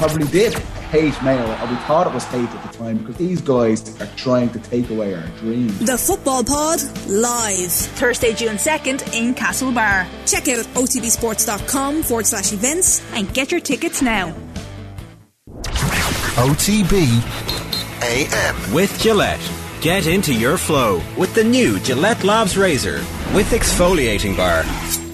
probably did hate Mayo, or we thought it was hate at the time, because these guys are trying to take away our dreams. The Football Pod, live. Thursday, June 2nd in Castlebar. Check out otbsports.com forward slash events and get your tickets now. OTB AM. With Gillette. Get into your flow with the new Gillette Labs Razor with exfoliating bar.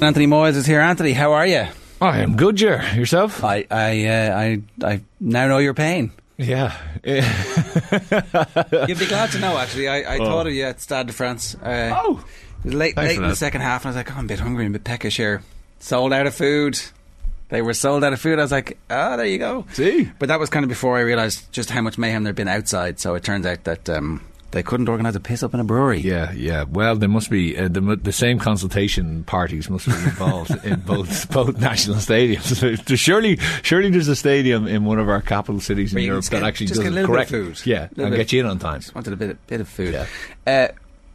Anthony Moyles is here. Anthony, how are you? I am good, Ger. Yourself? I I uh, I I now know your pain. Yeah. You'd be glad to know, actually. I, I oh. thought of you at Stade de France. Uh, oh. It was late, late in the second half, and I was like, oh, I'm a bit hungry and a bit peckish here. Sold out of food. They were sold out of food. I was like, ah, oh, there you go. See? But that was kind of before I realised just how much mayhem there'd been outside. So it turns out that um, they couldn't organise a piss up in a brewery. Yeah, yeah. Well, there must be uh, the, the, same consultation parties must be involved in both both national stadiums. surely, surely there's a stadium in one of our capital cities in Europe that actually does it correct. food. Yeah, and get you in on time. Just wanted a bit, bit of food. Yeah. Uh,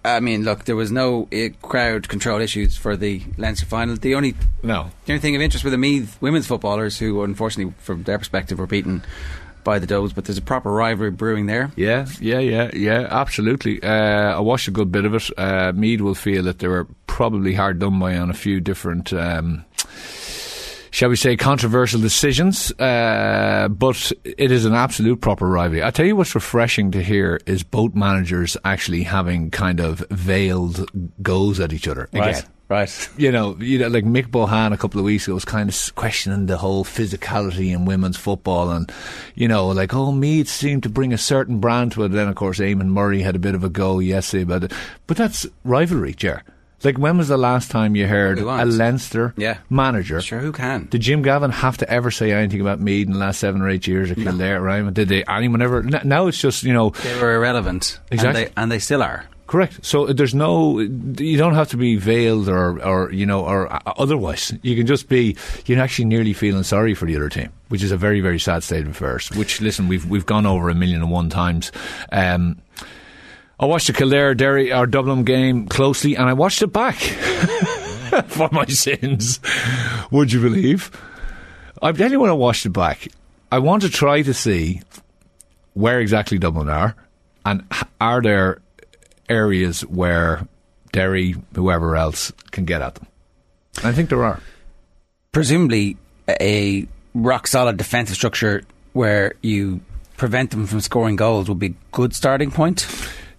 I mean, look, there was no uh, crowd control issues for the Leinster final. The only no, the only thing of interest were the Meath women's footballers, who unfortunately, from their perspective, were beaten by the Dubs, but there's a proper rivalry brewing there. Yeah, yeah, yeah, yeah, absolutely. Uh, I watched a good bit of it. Uh, Meath will feel that they were probably hard done by on a few different. Um, shall we say, controversial decisions, uh, but it is an absolute proper rivalry. I tell you what's refreshing to hear is both managers actually having kind of veiled goes at each other right. again. Right. You know, you know, like Mick Bohan a couple of weeks ago was kind of questioning the whole physicality in women's football and, you know, like, oh, Meath seemed to bring a certain brand to it. And Then, of course, Eamon Murray had a bit of a go yesterday about it. But that's rivalry, Ger. Like, when was the last time you heard a Leinster yeah. manager? Sure, who can? Did Jim Gavin have to ever say anything about Meath in the last seven or eight years at Kildare, no. right? Did they, anyone ever? Now it's just, you know. They were irrelevant. Exactly. And they, and they still are. Correct. So there's no, you don't have to be veiled or, or you know, or otherwise. You can just be, you're actually nearly feeling sorry for the other team, which is a very, very sad state of affairs. Which, listen, we've we've gone over a million and one times. Um, I watched the Kildare Derry or Dublin game closely, and I watched it back for my sins. Would you believe? I'm telling you when I watched it back, I want to try to see where exactly Dublin are, and are there areas where Derry, whoever else, can get at them. I think there are. Presumably, a rock solid defensive structure where you prevent them from scoring goals would be a good starting point.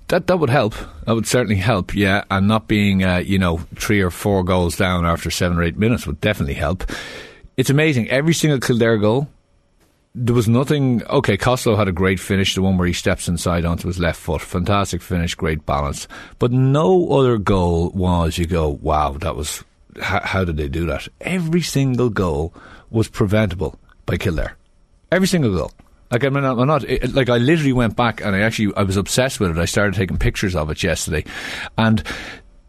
That that would help. That would certainly help. Yeah, and not being uh, you know three or four goals down after seven or eight minutes would definitely help. It's amazing. Every single Kildare goal there was nothing. Okay, Costello had a great finish, the one where he steps inside onto his left foot. Fantastic finish, great balance. But no other goal was you go, wow, that was. How, how did they do that? Every single goal was preventable by Kildare. Every single goal. Like I'm not, I'm not it, like I literally went back and I actually I was obsessed with it. I started taking pictures of it yesterday, and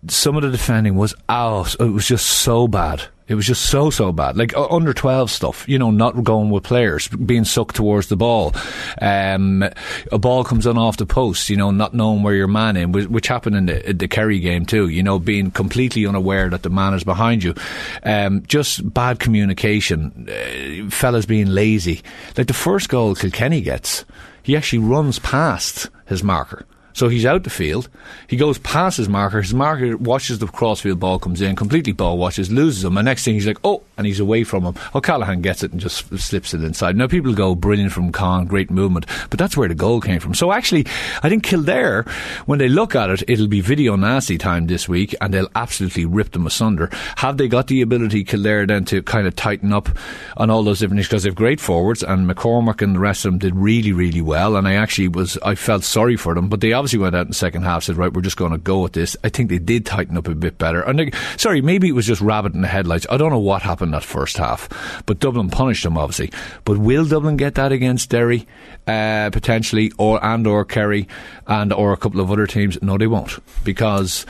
some of the defending was out. It was just so bad. It was just so so bad, like uh, under twelve stuff. You know, not going with players, being sucked towards the ball. Um, a ball comes on off the post. You know, not knowing where your man is, which happened in the, the Kerry game too. You know, being completely unaware that the man is behind you. Um, just bad communication. Uh, fellas being lazy. Like the first goal Kilkenny gets, he actually runs past his marker so he's out the field. He goes past his marker. His marker watches the crossfield ball comes in, completely ball watches, loses him. And next thing he's like, oh, and he's away from him. O'Callaghan gets it and just slips it inside. Now people go, brilliant from Con, great movement. But that's where the goal came from. So actually, I think Kildare, when they look at it, it'll be video nasty time this week and they'll absolutely rip them asunder. Have they got the ability, Kildare, then to kind of tighten up on all those different Because they've great forwards and McCormack and the rest of them did really, really well. And I actually was, I felt sorry for them. But they went out in the second half, said, right, we're just going to go with this. I think they did tighten up a bit better. And they, sorry, maybe it was just rabbit in the headlights. I don't know what happened that first half, but Dublin punished them obviously. But will Dublin get that against Derry uh, potentially, or and or Kerry and or a couple of other teams? No, they won't because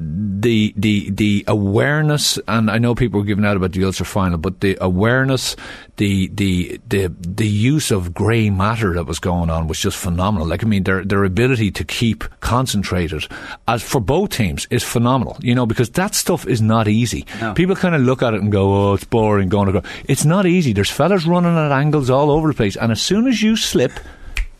the the the awareness, and I know people were giving out about the Ulster final, but the awareness, the the the the use of grey matter that was going on was just phenomenal. Like I mean, their their ability to keep concentrated, as for both teams, is phenomenal. You know, because that stuff is not easy. No. People kind of look at it and go, "Oh, it's boring." Going to go, it's not easy. There's fellas running at angles all over the place, and as soon as you slip,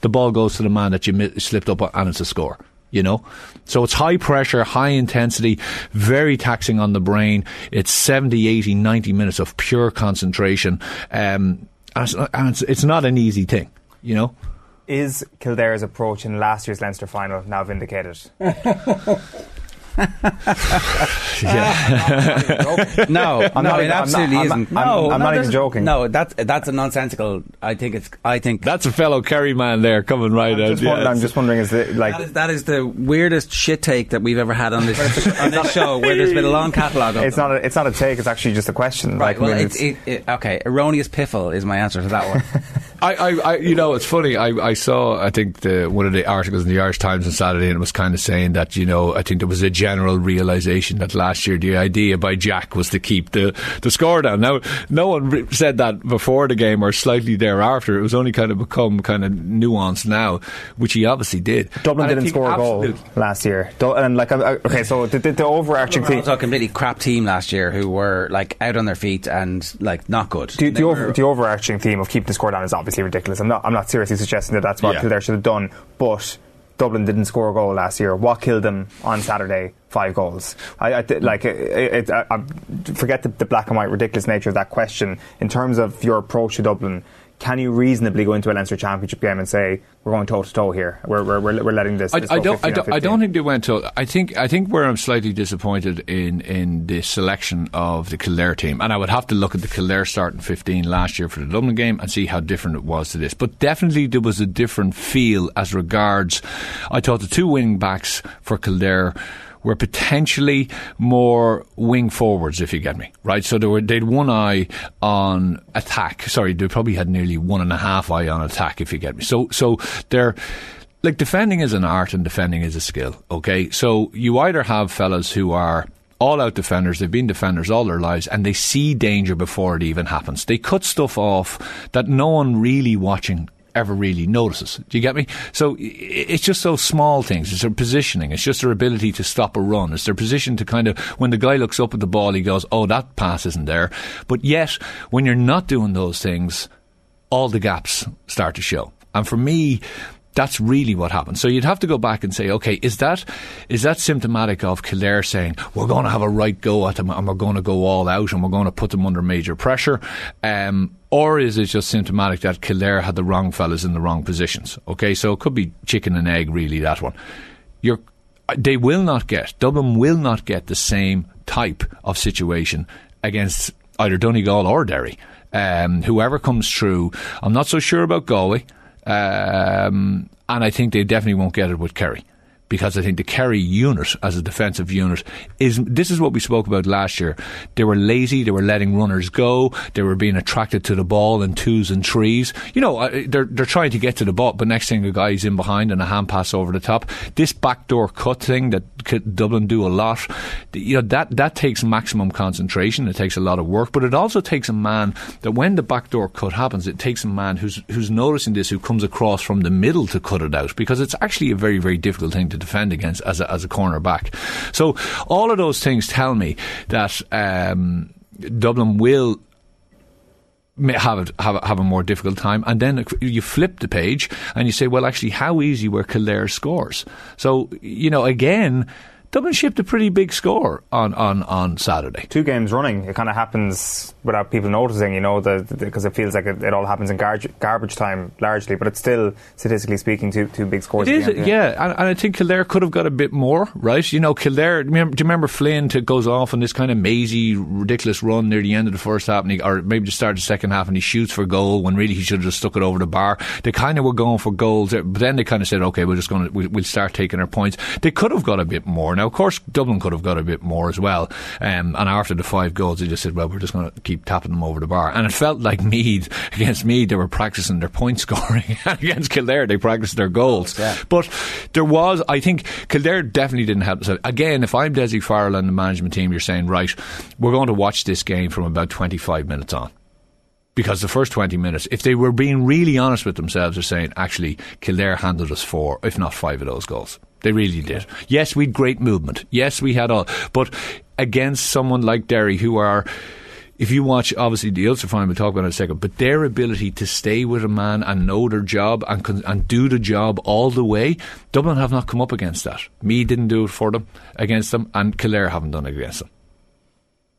the ball goes to the man that you slipped up on, and it's a score. You know, so it's high pressure, high intensity, very taxing on the brain. It's 70, 80, 90 minutes of pure concentration, um, and, it's, and it's, it's not an easy thing. You know, Is Kildare's approach in last year's Leinster final now vindicated? No, I'm no, not it even- I'm absolutely not- I'm isn't. I'm- no, I'm no, not even joking. No, that's that's a nonsensical. I think it's. I think that's a fellow Kerry man there coming right I'm out. just, yeah, I'm just wondering, is it like that is, that is the weirdest shit take that we've ever had on this on this show, where there's been a long catalogue it's them. not a, it's not a take, it's actually just a question. Right. like, I Well, mean, it's, it, it, okay. Erroneous piffle is my answer to that one. I, I, I, you know, it's funny. I, I saw, I think, the, one of the articles in the Irish Times on Saturday, and it was kind of saying that, you know, I think there was a general realization that last year the idea by Jack was to keep the, the score down. Now, no one re- said that before the game or slightly thereafter. It was only kind of become kind of nuanced now, which he obviously did. Dublin And didn't score a goal last year. And like, I- I- uh, okay, so the, the, the overarching thing. also a completely crap team last year who were like out on their feet and like not good. The, They the, were- the overarching theme of keeping the score down is obviously ridiculous. I'm not. I'm not seriously suggesting that that's what Yeah. Kildare should have done. But Dublin didn't score a goal last year. What killed them on Saturday? Five goals. I, I like it, it, I, forget the, the black and white ridiculous nature of that question. In terms of your approach to Dublin, can you reasonably go into a Leinster Championship game and say we're going toe to toe here? We're, we're, we're, letting this. I, this I don't. 15 I don't. I don't think they went to. I think. I think where I'm slightly disappointed in in the selection of the Kildare team, and I would have to look at the Kildare starting 15 last year for the Dublin game and see how different it was to this. But definitely there was a different feel as regards. I thought the two wing backs for Kildare were potentially more wing forwards, if you get me right. So they were they'd one eye on attack. Sorry, they probably had nearly one and a half eye on attack, if you get me. So so they're like defending is an art and defending is a skill. Okay, so you either have fellas who are all out defenders, they've been defenders all their lives, and they see danger before it even happens. They cut stuff off that no one really watching ever really notices. Do you get me? So it's just those small things. It's their positioning. It's just their ability to stop a run. It's their position to kind of, when the guy looks up at the ball, he goes, oh, that pass isn't there. But yet, when you're not doing those things, all the gaps start to show. And for me, that's really what happened. So you'd have to go back and say, okay, is that is that symptomatic of Kildare saying we're going to have a right go at them and we're going to go all out and we're going to put them under major pressure, um, or is it just symptomatic that Kildare had the wrong fellas in the wrong positions? Okay, so it could be chicken and egg, really. That one. You're they will not get Dublin will not get the same type of situation against either Donegal or Derry. Um, whoever comes through, I'm not so sure about Galway, um, and I think they definitely won't get it with Kerry. Because I think the Kerry unit as a defensive unit is this is what we spoke about last year. They were lazy. They were letting runners go. They were being attracted to the ball in twos and threes. You know, they're they're trying to get to the ball, but next thing a guy's in behind and a hand pass over the top. This backdoor cut thing that Dublin do a lot. You know that that takes maximum concentration. It takes a lot of work, but it also takes a man that when the backdoor cut happens, it takes a man who's who's noticing this, who comes across from the middle to cut it out because it's actually a very very difficult thing to defend against as a, as a corner back. So all of those things tell me that um, Dublin will have have have a more difficult time, and then you flip the page and you say, well, actually, how easy were Kildare scores? So you know, again, Dublin shipped a pretty big score on on on Saturday. two games running, it kind of happens without people noticing, you know, because it feels like it, it all happens in garbage, garbage time largely, but it's still, statistically speaking, two, two big scores. It is, end, yeah, and, and I think Kildare could have got a bit more, right? You know, Kildare. Do you remember Flynn to goes off on this kind of mazy, ridiculous run near the end of the first half, and he, or maybe the start of the second half, and he shoots for goal when really he should have just stuck it over the bar. They kind of were going for goals, but then they kind of said, "Okay, we're just going to we'll start taking our points." They could have got a bit more. Now, of course, Dublin could have got a bit more as well. Um, and after the five goals, they just said, well, we're just going to keep tapping them over the bar. And it felt like Meath, against Meath, they were practicing their point scoring. against Kildare, they practiced their goals. Yeah. But there was, I think, Kildare definitely didn't help. So again, if I'm Dessie Farrell and the management team, you're saying, right, we're going to watch this game from about 25 minutes on because the first 20 minutes, if they were being really honest with themselves, they're saying, actually, Kildare handled us four, if not five of those goals. They really did. Yes, we had great movement. Yes, we had all. But against someone like Derry, who are. If you watch, obviously, the Ulster final, we'll talk about in a second, but their ability to stay with a man and know their job and, and do the job all the way, Dublin have not come up against that. Meath didn't do it for them, against them, and Kildare haven't done it against them.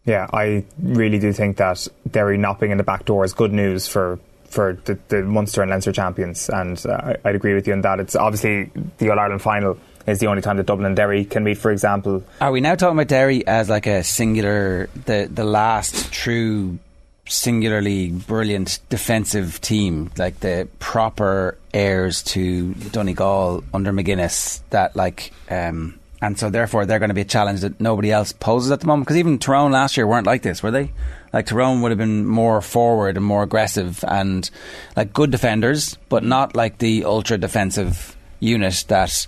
Yeah, I really do think that Derry not being in the back door is good news for for the, the Munster and Leinster champions, and uh, I'd agree with you on that. It's obviously the All Ireland final is the only time that Dublin and Derry can meet, for example. Are we now talking about Derry as like a singular, the the last true, singularly brilliant defensive team, like the proper heirs to Donegal under McGuinness? That like. Um, and so therefore they're going to be a challenge that nobody else poses at the moment. Because even Tyrone last year weren't like this, were they? Like Tyrone would have been more forward and more aggressive and like good defenders, but not like the ultra defensive unit that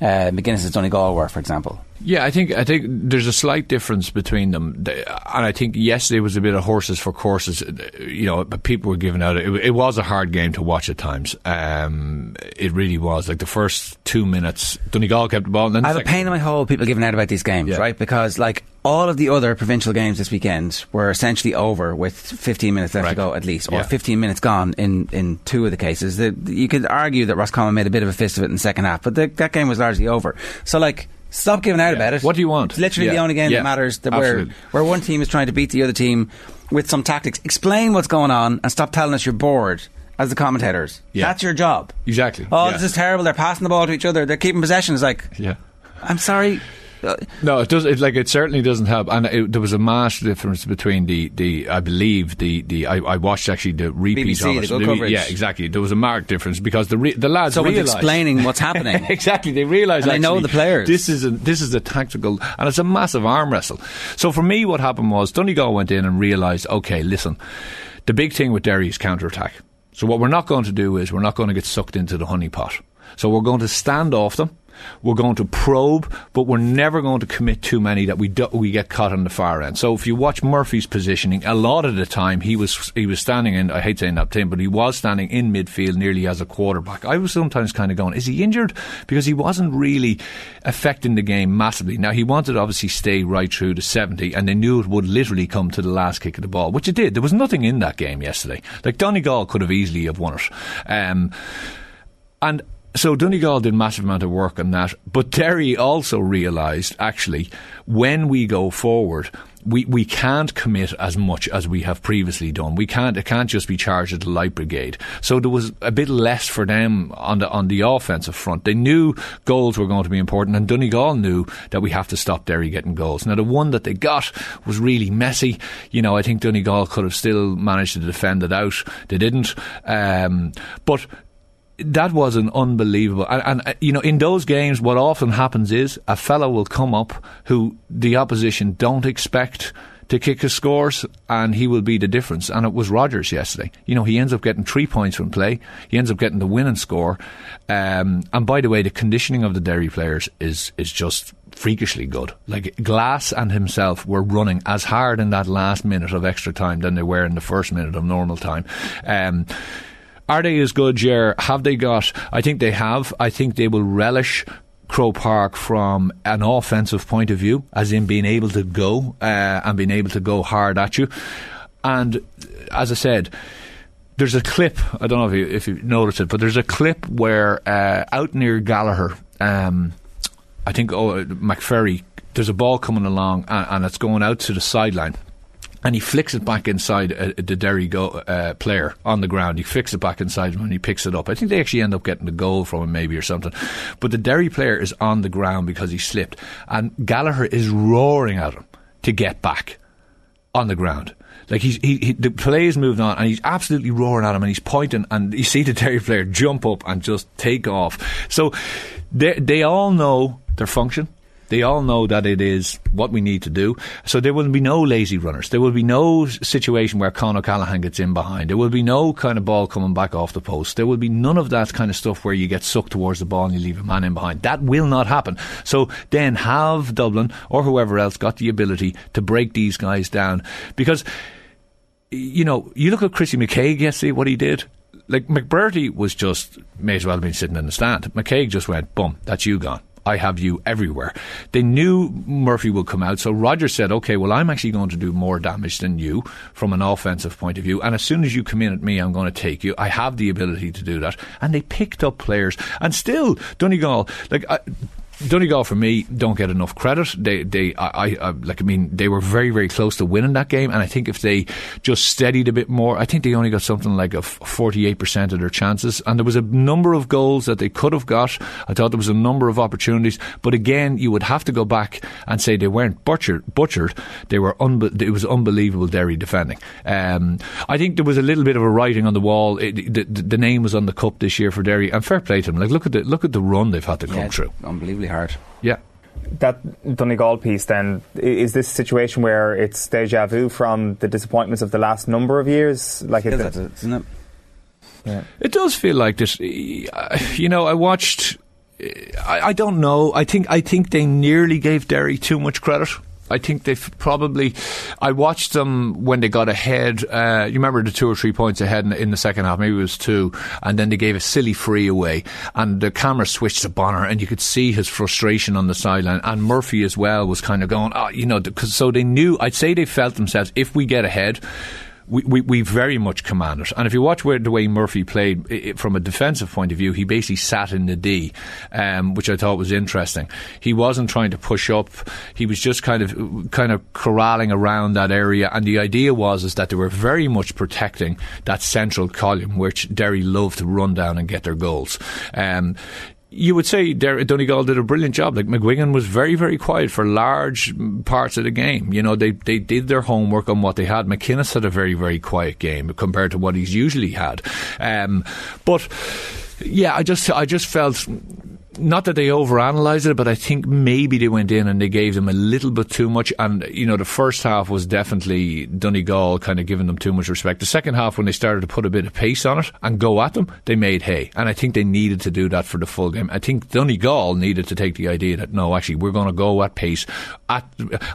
uh, McGuinness's Donegal were, for example. Yeah, I think I think there's a slight difference between them, and I think yesterday was a bit of horses for courses. You know, but people were giving out. It, it was a hard game to watch at times. Um, it really was. Like the first two minutes, Donegal kept the ball. And then I have a pain in my hole people giving out about these games, Yeah. right? Because like all of the other provincial games this weekend were essentially over with 15 minutes left Right. to go at least, or Yeah. 15 minutes gone in, in two of the cases. The, you could argue that Roscommon made a bit of a fist of it in the second half, but the, that game was largely over. So like. Stop giving out about it. What do you want? It's literally the only game Yeah. that matters. That where where one team is trying to beat the other team with some tactics. Explain what's going on and stop telling us you're bored as the commentators. Yeah. That's your job. Exactly. Oh, Yeah. this is terrible. They're passing the ball to each other. They're keeping possession. It's like, yeah. I'm sorry. No, it does. It, like it certainly doesn't help. And it, there was a mass difference between the, the I believe the, the I, I watched actually the repeat BBC, of it. the. Yeah, exactly. There was a marked difference because the re, the lads Someone's realised- explaining what's happening. exactly. They realise they know the players. This is a this is a tactical and it's a massive arm wrestle. So for me, what happened was Donegal went in and realised, okay, listen, the big thing with Derry is counter attack. So what we're not going to do is we're not going to get sucked into the honeypot. So we're going to stand off them. We're going to probe, but we're never going to commit too many that we do, we get caught on the far end. So if you watch Murphy's positioning, a lot of the time he was he was standing in. I hate saying that to but he was standing in midfield nearly as a quarterback. I was sometimes kind of going, is he injured? Because he wasn't really affecting the game massively. Now he wanted to obviously stay right through to seventy, and they knew it would literally come to the last kick of the ball, which it did. There was nothing in that game yesterday. Like Donegal could have easily have won it. Um, and so Donegal did massive amount of work on that, but Derry also realised actually when we go forward, we, we can't commit as much as we have previously done. We can't it can't just be charged at the light brigade. So there was a bit less for them on the on the offensive front. They knew goals were going to be important, and Donegal knew that we have to stop Derry getting goals. Now the one that they got was really messy. You know, I think Donegal could have still managed to defend it out. They didn't, um, but that was an unbelievable. And, and uh, you know in those games what often happens is a fellow will come up who the opposition don't expect to kick his scores and he will be the difference. And it was Rogers yesterday. You know he ends up getting three points from play. He ends up getting the winning score. Um, and by the way the conditioning of the Derry players is is just freakishly good. Like Glass and himself were running as hard in that last minute of extra time than they were in the first minute of normal time. Um, are they as good, Ger? Have they got? I think they have. I think they will relish Croke Park from an offensive point of view, as in being able to go uh, and being able to go hard at you. And as I said, there's a clip. I don't know if you if you noticed it, but there's a clip where uh, out near Gallagher, um, I think oh, McFerry. There's a ball coming along and, and it's going out to the sideline and he flicks it back inside uh, the Derry go, uh, player on the ground. He flicks it back inside him and he picks it up. I think they actually end up getting the goal from him, maybe or something. But the Derry player is on the ground because he slipped, and Gallagher is roaring at him to get back on the ground. Like he's he, he the play is moved on and he's absolutely roaring at him and he's pointing and you see the Derry player jump up and just take off. So they they all know their function. They all know that it is what we need to do. So there will be no lazy runners. There will be no situation where Con O'Callaghan gets in behind. There will be no kind of ball coming back off the post. There will be none of that kind of stuff where you get sucked towards the ball and you leave a man in behind. That will not happen. So then have Dublin or whoever else got the ability to break these guys down because you know, you look at Chrissy McKaigue yesterday, what he did. Like McBrearty was just may as well have been sitting in the stand. McKaigue just went, "Boom, that's you gone." I have you everywhere. They knew Murphy would come out, so Roger said, "Okay, well, I'm actually going to do more damage than you from an offensive point of view. And as soon as you come in at me, I'm going to take you. I have the ability to do that." And they picked up players, and still Donegal, like. I, Donegal for me don't get enough credit. They, they, I, I, like, I mean, they were very, very close to winning that game, and I think if they just steadied a bit more, I think they only got something like a forty-eight percent of their chances, and there was a number of goals that they could have got. I thought there was a number of opportunities, but again, you would have to go back and say they weren't butchered. Butchered, they were. Unbe- it was unbelievable Derry defending. Um, I think there was a little bit of a writing on the wall. It, the, the, name was on the cup this year for Derry, and fair play to them. Like, look at the look at the run they've had to come Yeah, through. Unbelievably hard. Yeah. that Donegal piece then is this a situation where it's deja vu from the disappointments of the last number of years like it, Feels like it, isn't it? It does feel like this. You know, I watched. I, I don't know. I think I think they nearly gave Derry too much credit. I think they've probably. I watched them when they got ahead. Uh, you remember the two or three points ahead in, in the second half, maybe it was two, and then they gave a silly free away, and the camera switched to Bonner, and you could see his frustration on the sideline, and Murphy as well was kind of going, oh, you know, because so they knew. I'd say they felt themselves if we get ahead we, we, we very much command it. And if you watch where, the way Murphy played i i from a defensive point of view, he basically sat in the D, um, which I thought was interesting. He wasn't trying to push up. He was just kind of kind of corralling around that area. And the idea was is that they were very much protecting that central column, which Derry loved to run down and get their goals. Um, you would say Der- Donegal did a brilliant job. Like McGuigan was very, very quiet for large parts of the game. You know, they they did their homework on what they had. McInnes had a very, very quiet game compared to what he's usually had. Um, but yeah, I just I just felt not that they overanalyzed it, but I think maybe they went in and they gave them a little bit too much. And you know, the first half was definitely Donegal kind of giving them too much respect. The second half, when they started to put a bit of pace on it and go at them, they made hay. And I think they needed to do that for the full game. I think Donegal needed to take the idea that no, actually, we're going to go at pace. At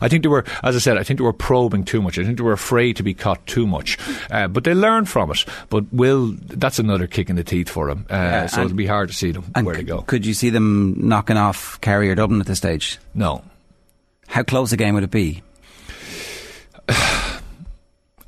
I think they were, as I said, I think they were probing too much. I think they were afraid to be caught too much. Uh, but they learned from it. But will that's another kick in the teeth for them. Uh, Yeah, so it'll be hard to see them where c- they go. Could you see them knocking off Kerry or Dublin at this stage? No. How close a game would it be?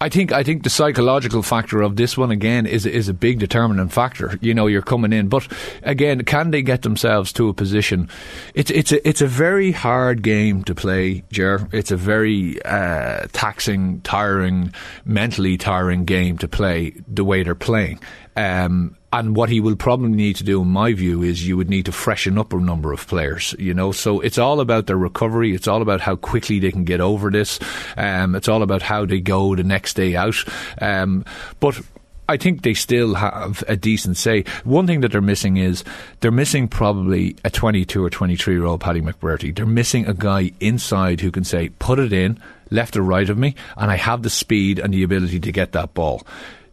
I think I think the psychological factor of this one again is is a big determinant factor. You know, you're coming in, but again, can they get themselves to a position? It's it's a it's a very hard game to play, Ger. It's a very uh, taxing, tiring, mentally tiring game to play the way they're playing. Um, and what he will probably need to do, in my view, is you would need to freshen up a number of players. You know, so it's all about their recovery. It's all about how quickly they can get over this. Um, it's all about how they go the next day out. Um, but. I think they still have a decent say. One thing that they're missing is they're missing probably a 22 or 23 year old Paddy McBrearty. They're missing a guy inside who can say, put it in, left or right of me, and I have the speed and the ability to get that ball.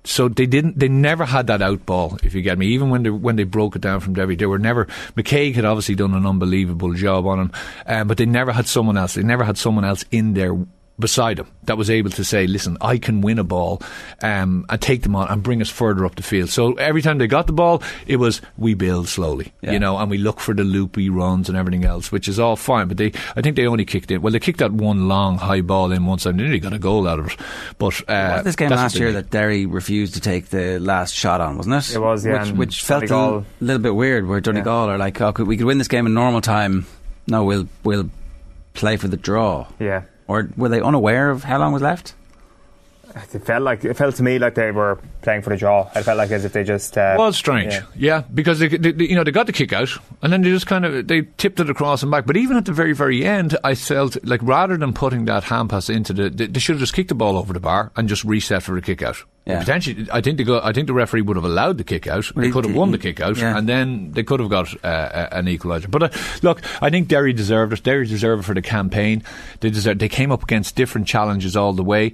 So they didn't. They never had that out ball. If you get me, even when they when they broke it down from Derry, they were never. McKaigue had obviously done an unbelievable job on him, um, but they never had someone else. They never had someone else in there beside him that was able to say, "Listen, I can win a ball um, and take them on and bring us further up the field." So every time they got the ball, it was we build slowly, Yeah. you know, and we look for the loopy runs and everything else, which is all fine. But they, I think they only kicked in. Well, they kicked that one long high ball in once, and they nearly got a goal out of it. But uh, was this game last year that Derry refused to take the last shot on, wasn't it? It was, yeah, Which, which felt a Donegal- little, little bit weird. Where Donegal are like, oh, could, we could win this game in normal time. No, we'll we'll play for the draw. yeah Or were they unaware of how long was left? It felt like it felt to me like they were playing for the draw. It felt like as if they just uh, was strange, yeah. yeah, because they, they, they- you know they got the kick out and then they just kind of they tipped it across and back. But even at the very very end, I felt like rather than putting that hand pass into the, they, they should have just kicked the ball over the bar and just reset for the kick out. Yeah. Potentially, I think they go, I think the referee would have allowed the kick out. They could have won the kick out, yeah. and then they could have got uh, an equaliser. But uh, look, I think Derry deserved it. Derry deserved it for the campaign. They deserved. They came up against different challenges all the way.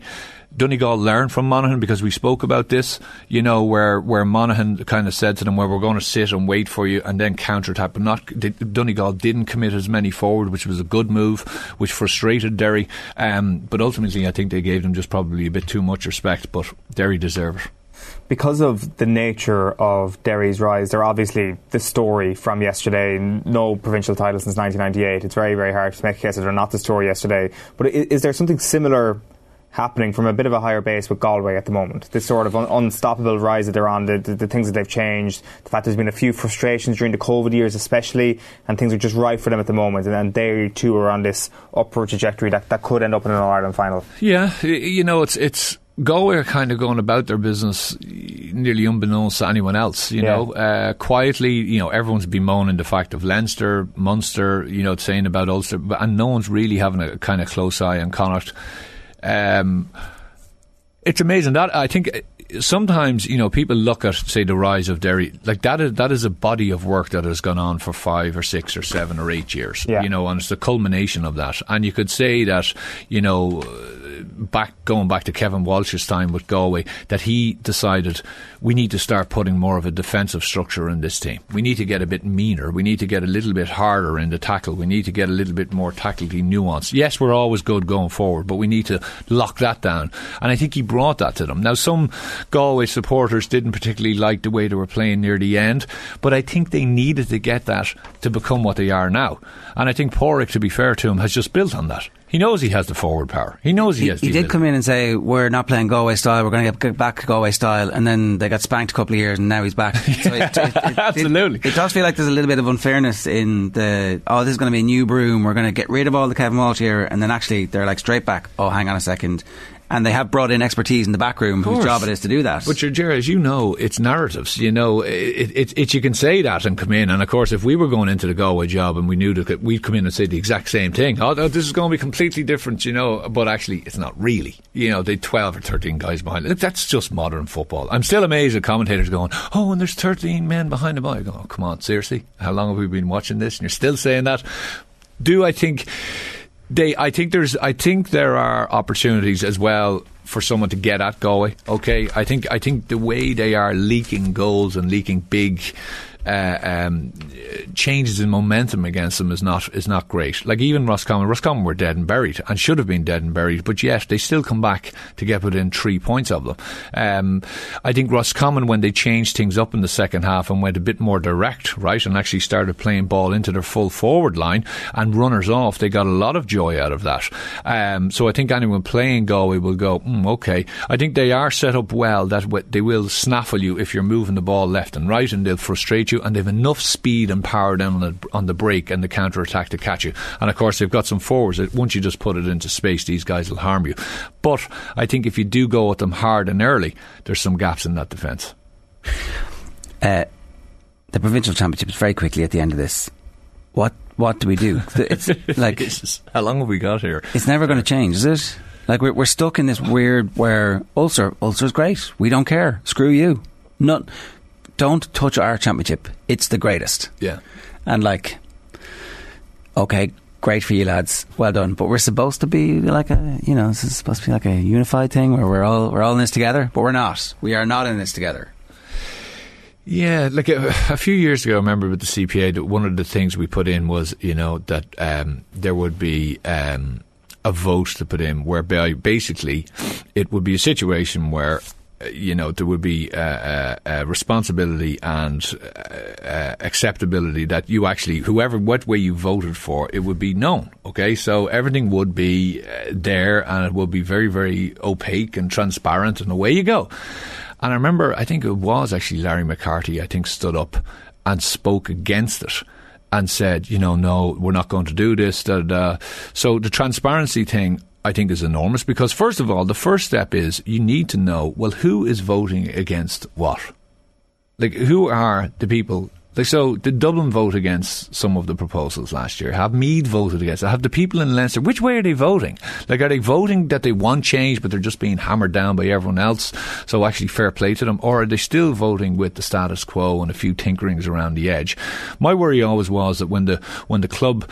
Donegal learned from Monaghan because we spoke about this, you know, where, where Monaghan kind of said to them, where we're going to sit and wait for you and then counter attack. But not, Donegal didn't commit as many forward, which was a good move, which frustrated Derry. Um, but ultimately, I think they gave them just probably a bit too much respect, but Derry deserve it. because of the nature of Derry's rise, they're obviously the story from yesterday. No provincial title since 1998. It's very, very hard to make a case that they're not the story yesterday. But is there something similar happening from a bit of a higher base with Galway at the moment? This sort of un- unstoppable rise that they're on, the, the, the things that they've changed, the fact there's been a few frustrations during the COVID years, especially, and things are just right for them at the moment. And then they too are on this upward trajectory that, that could end up in an Ireland final. Yeah, you know, it's it's Galway are kind of going about their business nearly unbeknownst to anyone else. You Yeah. know, uh, quietly, you know, everyone's bemoaning the fact of Leinster, Munster, you know, saying about Ulster, but, and no one's really having a kind of close eye on Connacht. Um, it's amazing that I think sometimes you know people look at say the rise of Derry like that is that is a body of work that has gone on for five or six or seven or eight years Yeah. you know and it's the culmination of that and you could say that you know uh, back going back to Kevin Walsh's time with Galway that he decided we need to start putting more of a defensive structure in this team. We need to get a bit meaner. We need to get a little bit harder in the tackle. We need to get a little bit more tactically nuanced. Yes we're always good going forward but we need to lock that down. And I think he brought that to them. Now some Galway supporters didn't particularly like the way they were playing near the end but I think they needed to get that to become what they are now. And I think Pádraic to be fair to him has just built on that he knows he has the forward power he knows he, He, has he did ability. come in and say we're not playing Galway style. We're going to get, back to Galway style, and then they got spanked a couple of years, and now he's back. So it, it, it- Absolutely. it, does feel like there's a little bit of unfairness in the oh, this is going to be a new broom. We're going to get rid of all the Kevin Walsh here, and then actually they're like straight back. Oh, hang on a second, and they have brought in expertise in the back room, whose job it is to do that. But, Jerry, as you know, it's narratives. You know, it, it, it, you can say that and come in. And of course, if we were going into the Galway job and we knew that we'd come in and say the exact same thing, oh, this is going to be completely different, you know. But actually, it's not really. You know, they 12 or 13 guys behind it. That's just modern football. I'm still amazed at commentators going, oh, and there's 13 men behind the ball. I go, oh, come on, seriously? How long have we been watching this? And you're still saying that? Do I think they I think there's I think there are opportunities as well for someone to get at Galway. Okay, I think I think the way they are leaking goals and leaking big uh, um, changes in momentum against them is not is not great. Like even Roscommon, Roscommon were dead and buried and should have been dead and buried, but yet they still come back to get within three points of them. Um, I think Roscommon when they changed things up in the second half and went a bit more direct, right, and actually started playing ball into their full forward line and runners off, they got a lot of joy out of that. Um, so I think anyone playing Galway will go, mm, okay. I think they are set up well that they will snaffle you if you're moving the ball left and right, and they'll frustrate you, and they've enough speed and power down on the, on the break and the counter attack to catch you. And of course, they've got some forwards that once you just put it into space, these guys will harm you. But I think if you do go at them hard and early, there's some gaps in that defence. uh, the provincial championship is very quickly at the end of this. What what do we do? It's like Jesus, how long have we got here? It's never going to change, is it? Like we're, we're stuck in this weird where Ulster Ulster's great. We don't care. Screw you. Not don't touch our championship. It's the greatest. Yeah. And like, okay, great for you lads. Well done. But we're supposed to be like a you know this is supposed to be like a unified thing where we're all we're all in this together. But we're not. We are not in this together. Yeah, like a, a few years ago, I remember with the CPA that one of the things we put in was, you know, that um, there would be um, a vote to put in whereby basically it would be a situation where. You know, there would be uh, uh, uh, responsibility and acceptability that you actually, whoever, what way you voted for, it would be known. Okay, so everything would be there and it would be very, very opaque and transparent, and away you go. And I remember, I think it was actually Larry McCarthy, I think, stood up and spoke against it and said, you know, no, we're not going to do this. Da. da. So the transparency thing, I think is enormous because first of all, the first step is you need to know well who is voting against what. Like who are the people like so, did Dublin vote against some of the proposals last year? Have Meath voted against it? Have the people in Leinster? Which way are they voting? Like, are they voting that they want change, but they're just being hammered down by everyone else? So actually, fair play to them, or are they still voting with the status quo and a few tinkerings around the edge? My worry always was that when the when the club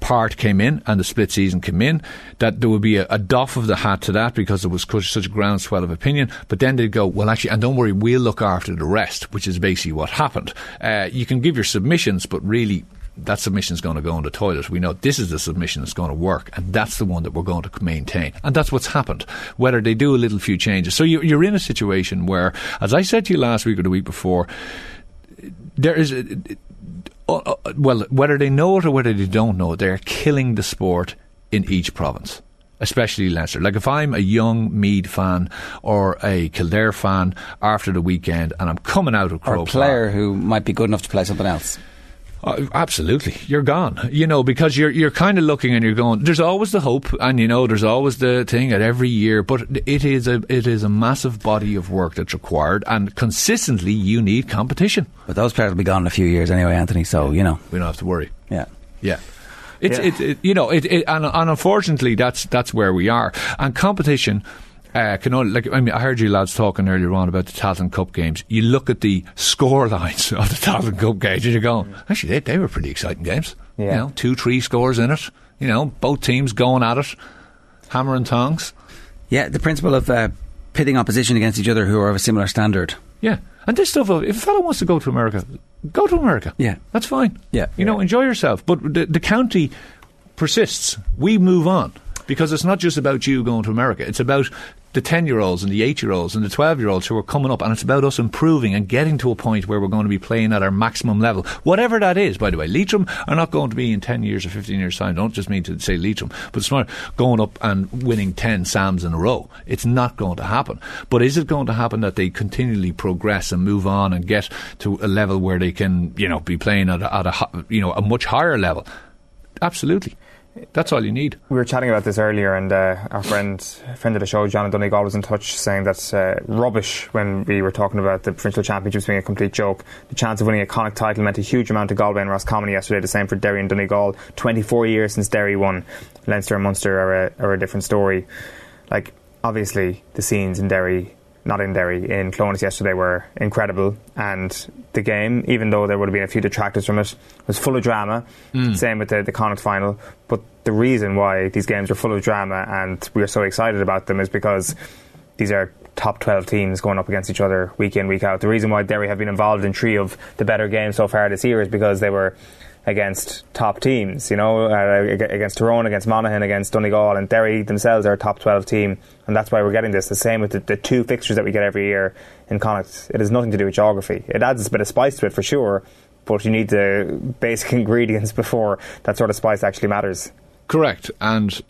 part came in and the split season came in, that there would be a, a doff of the hat to that because there was such a groundswell of opinion. But then they'd go, well, actually, and don't worry, we'll look after the rest, which is basically what happened. Uh, you can give your submissions, but really, that submission is going to go in the toilet. We know this is the submission that's going to work, and that's the one that we're going to maintain. And that's what's happened. Whether they do a little few changes. So you, you're in a situation where, as I said to you last week or the week before, there is. A, Uh, uh, well, whether they know it or whether they don't know it, they're killing the sport in each province especially Leinster. Like if I'm a young Meath fan or a Kildare fan after the weekend and I'm coming out of Croke or a player who might be good enough to play something else. Uh, absolutely, you're gone. You know because you're you're kind of looking and you're going. There's always the hope, and you know there's always the thing at every year. But it is a it is a massive body of work that's required, and consistently you need competition. But those players will be gone in a few years anyway, Anthony. So you know we don't have to worry. Yeah, yeah. It's yeah. It, it, you know it, it and, and unfortunately that's that's where we are, and competition uh, can only, like I mean, I heard you lads talking earlier on about the Tailteann Cup games. You look at the score lines of the Tailteann Cup games, and you're going, actually, they, they were pretty exciting games. Yeah. You know, two, three scores in it. You know, both teams going at it, hammer and tongs. Yeah, the principle of uh, pitting opposition against each other who are of a similar standard. Yeah, and this stuff. If a fellow wants to go to America, go to America. Yeah, that's fine. Yeah, you know, enjoy yourself. But the, the county persists. We move on because it's not just about you going to America. It's about the 10 year olds and the 8 year olds and the 12 year olds who are coming up, and it's about us improving and getting to a point where we're going to be playing at our maximum level. Whatever that is, by the way. Leitrim are not going to be in 10 years or 15 years' time. I don't just mean to say Leitrim, but not going up and winning 10 SAMs in a row. It's not going to happen. But is it going to happen that they continually progress and move on and get to a level where they can, you know, be playing at a, at a you know, a much higher level? Absolutely. That's all you need. We were chatting about this earlier, and uh, our friend, friend of the show, John Donegal, was in touch saying that uh, rubbish when we were talking about the provincial championships being a complete joke. The chance of winning a Connacht title meant a huge amount to Galway and Roscommon yesterday. The same for Derry and Donegal. 24 years since Derry won. Leinster and Munster are a, are a different story. Like, obviously, the scenes in Derry not in Derry, in Clones yesterday were incredible. And the game, even though there would have been a few detractors from it, was full of drama. Mm. Same with the, the Connacht final. But the reason why these games are full of drama and we are so excited about them is because these are top 12 teams going up against each other week in, week out. The reason why Derry have been involved in three of the better games so far this year is because they were against top teams, you know, uh, against Tyrone, against Monaghan, against Donegal, and Derry themselves are a top 12 team, and that's why we're getting this. The same with the, the, two fixtures that we get every year in Connacht. It has nothing to do with geography. It adds a bit of spice to it for sure, but you need the basic ingredients before that sort of spice actually matters. Correct, and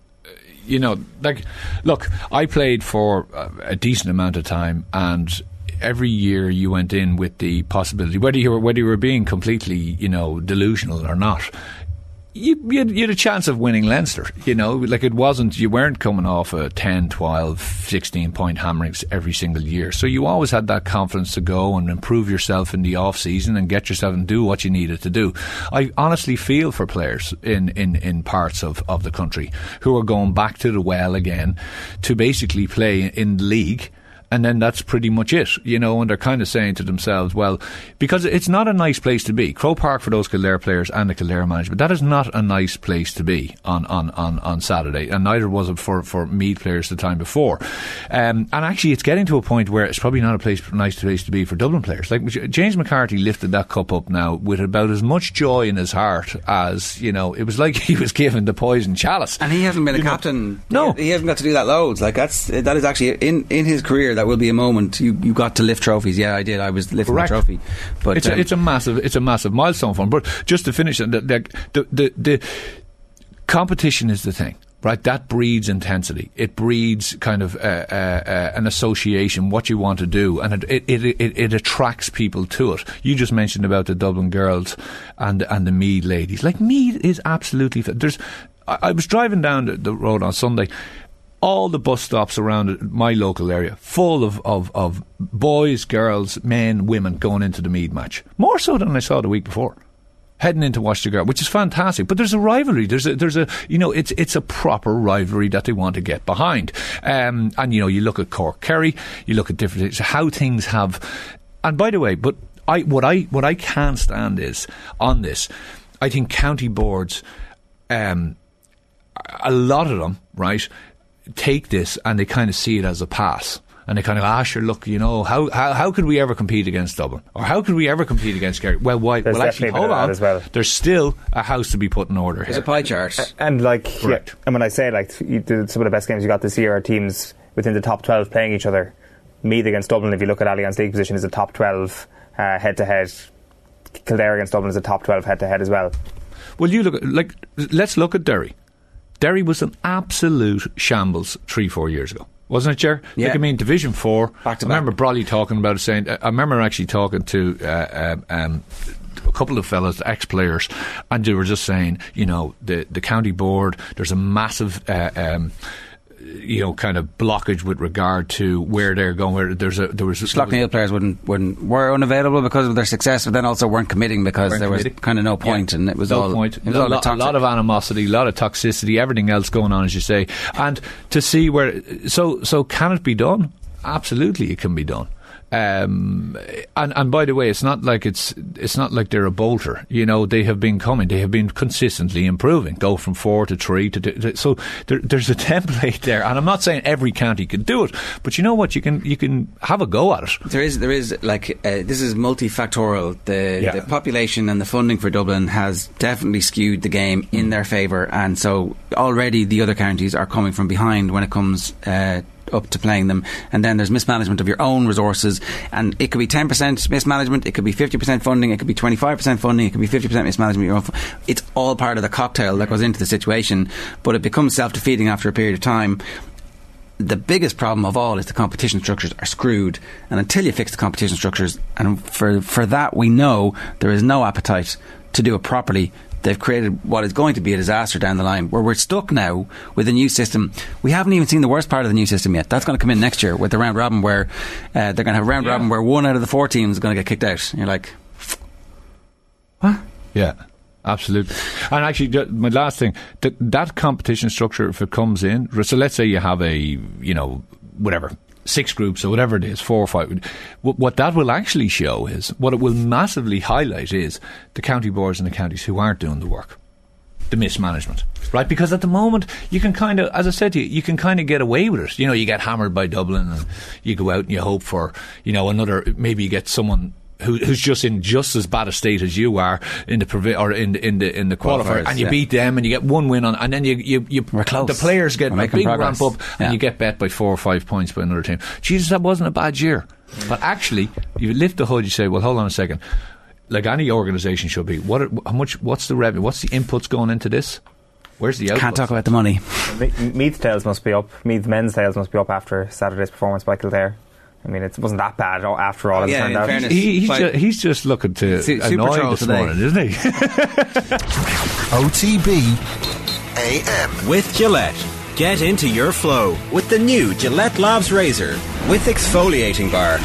you know, like, look, I played for a decent amount of time, and every year you went in with the possibility, whether you were whether you were being completely, you know, delusional or not, you, you, had, you, had, a chance of winning Leinster. You know, like it wasn't, you weren't coming off a 10, 12, 16 point hammerings every single year. So you always had that confidence to go and improve yourself in the off season and get yourself and do what you needed to do. I honestly feel for players in, in, in parts of, of the country who are going back to the well again to basically play in the league and then that's pretty much it, you know. And they're kind of saying to themselves, well, because it's not a nice place to be. Croke Park for those Kildare players and the Kildare management, that is not a nice place to be on on, on, on Saturday, and neither was it for for Meath players the time before. Um, and actually, it's getting to a point where it's probably not a place nice place to be for Dublin players. Like James McCarthy lifted that cup up now with about as much joy in his heart as you know. It was like he was given the poison chalice, and he hasn't been a captain. No, he, he hasn't got to do that loads. Like that's that is actually in in his career that will be a moment you, you got to lift trophies. Yeah, I did. I was lifting Correct. a trophy. But it's, um, a, it's a massive it's a massive milestone for him. But just to finish, the the, the, the, the competition is the thing right? That breeds intensity. It breeds kind of uh, uh, uh, an association, what you want to do, and it, it, it, it, attracts people to it. You just mentioned about the Dublin girls and and the Meath ladies. Like Meath is absolutely. There's. I, I was driving down the, the road on Sunday all the bus stops around my local area full of, of, of boys, girls, men, women going into the Meath match. More so than I saw the week before heading into watch the girl, which is fantastic. But there's a rivalry. There's a there's a you know it's it's a proper rivalry that they want to get behind. Um, and you know you look at Cork Kerry, you look at different things, how things have. And by the way, but I what I what I can't stand is on this. I think county boards, um, a lot of them, right, take this and they kind of see it as a pass and they kind of, ah, sure, look, you know, how, how, how could we ever compete against Dublin? Or how could we ever compete against Kerry? Well, why? Well, actually, a bit hold on. as well. There's still a house to be put in order There's here. a pie chart. And like, Correct. yeah, and when I say like you did some of the best games you got this year are teams within the top twelve playing each other. Meath against Dublin, if you look at Allianz League position, is a top twelve head to head. Kildare against Dublin is a top twelve head to head as well. Well, you look at, like, let's look at Derry. Derry was an absolute shambles three, four years ago. Wasn't it, Ger? Yeah. Like, I mean, Division 4. Back to I remember. Brawley talking about it, saying, I remember actually talking to uh, um, um, a couple of fellas, ex players, and they were just saying, you know, the, the county board, there's a massive. Uh, um, you know, kind of blockage with regard to where they're going. Where there's a there was Slough players wouldn't, wouldn't were unavailable because of their success, but then also weren't committing because Weren't there was kind of no point, Yeah. and it was no all point. It was a, all lot, a lot of animosity, a lot of toxicity, everything else going on, as you say. And to see where, so so can it be done? Absolutely, it can be done. Um, and and by the way, it's not like it's it's not like they're a bolter. You know, they have been coming. They have been consistently improving. Go from four to three to, to so there, there's a template there. And I'm not saying every county can do it, but you know what? You can you can have a go at it. There is, there is like uh, this is multifactorial. The, Yeah. the population and the funding for Dublin has definitely skewed the game in their favour, and so already the other counties are coming from behind when it comes. Uh, up to playing them, and then there's mismanagement of your own resources, and it could be 10% mismanagement, it could be 50% funding, it could be 25% funding, it could be 50% mismanagement. it's all part of the cocktail that goes into the situation, but it becomes self defeating after a period of time the biggest problem of all is the competition structures are screwed. And until you fix the competition structures, and for, for that we know there is no appetite to do it properly. They've created what is going to be a disaster down the line, where we're stuck now with a new system. We haven't even seen the worst part of the new system yet. That's going to come in next year with the round robin, where uh, they're going to have a round Yeah. robin where one out of the four teams is going to get kicked out. And you're like, what? Yeah, absolutely. And actually, my last thing that that competition structure, if it comes in, so let's say you have a, you know, whatever. Six groups or whatever it is, four or five. What, that will actually show is, what it will massively highlight is the county boards and the counties who aren't doing the work the mismanagement, right? Because at the moment, you can kind of, as I said to you, you can kind of get away with it. You know, you get hammered by Dublin and you go out and you hope for, you know, another, maybe you get someone. Who, who's just in just as bad a state as you are in the provi- or in the, in the in the qualifier, Qualifiers, and you yeah. beat them, and you get one win on, and then you you, you We're close. the players get We're a making big progress. ramp up, Yeah. and you get bet by four or five points by another team. Jesus, that wasn't a bad year, but actually, you lift the hood, you say, well, hold on a second. Like any organisation should be, what? are- How much? What's the revenue? What's the inputs going into this? Where's the output? Can't talk about the money. Me- Meath tails must be up. Meath men's sales must be up after Saturday's performance by Kildare. I mean, it wasn't that bad after all. Oh, as it Yeah, turned in out. fairness. He, he's, ju- he's just looking to Su- Super annoy Troll this today. morning, isn't he? OTB AM. With Gillette. Get into your flow with the new Gillette Labs Razor with exfoliating bar.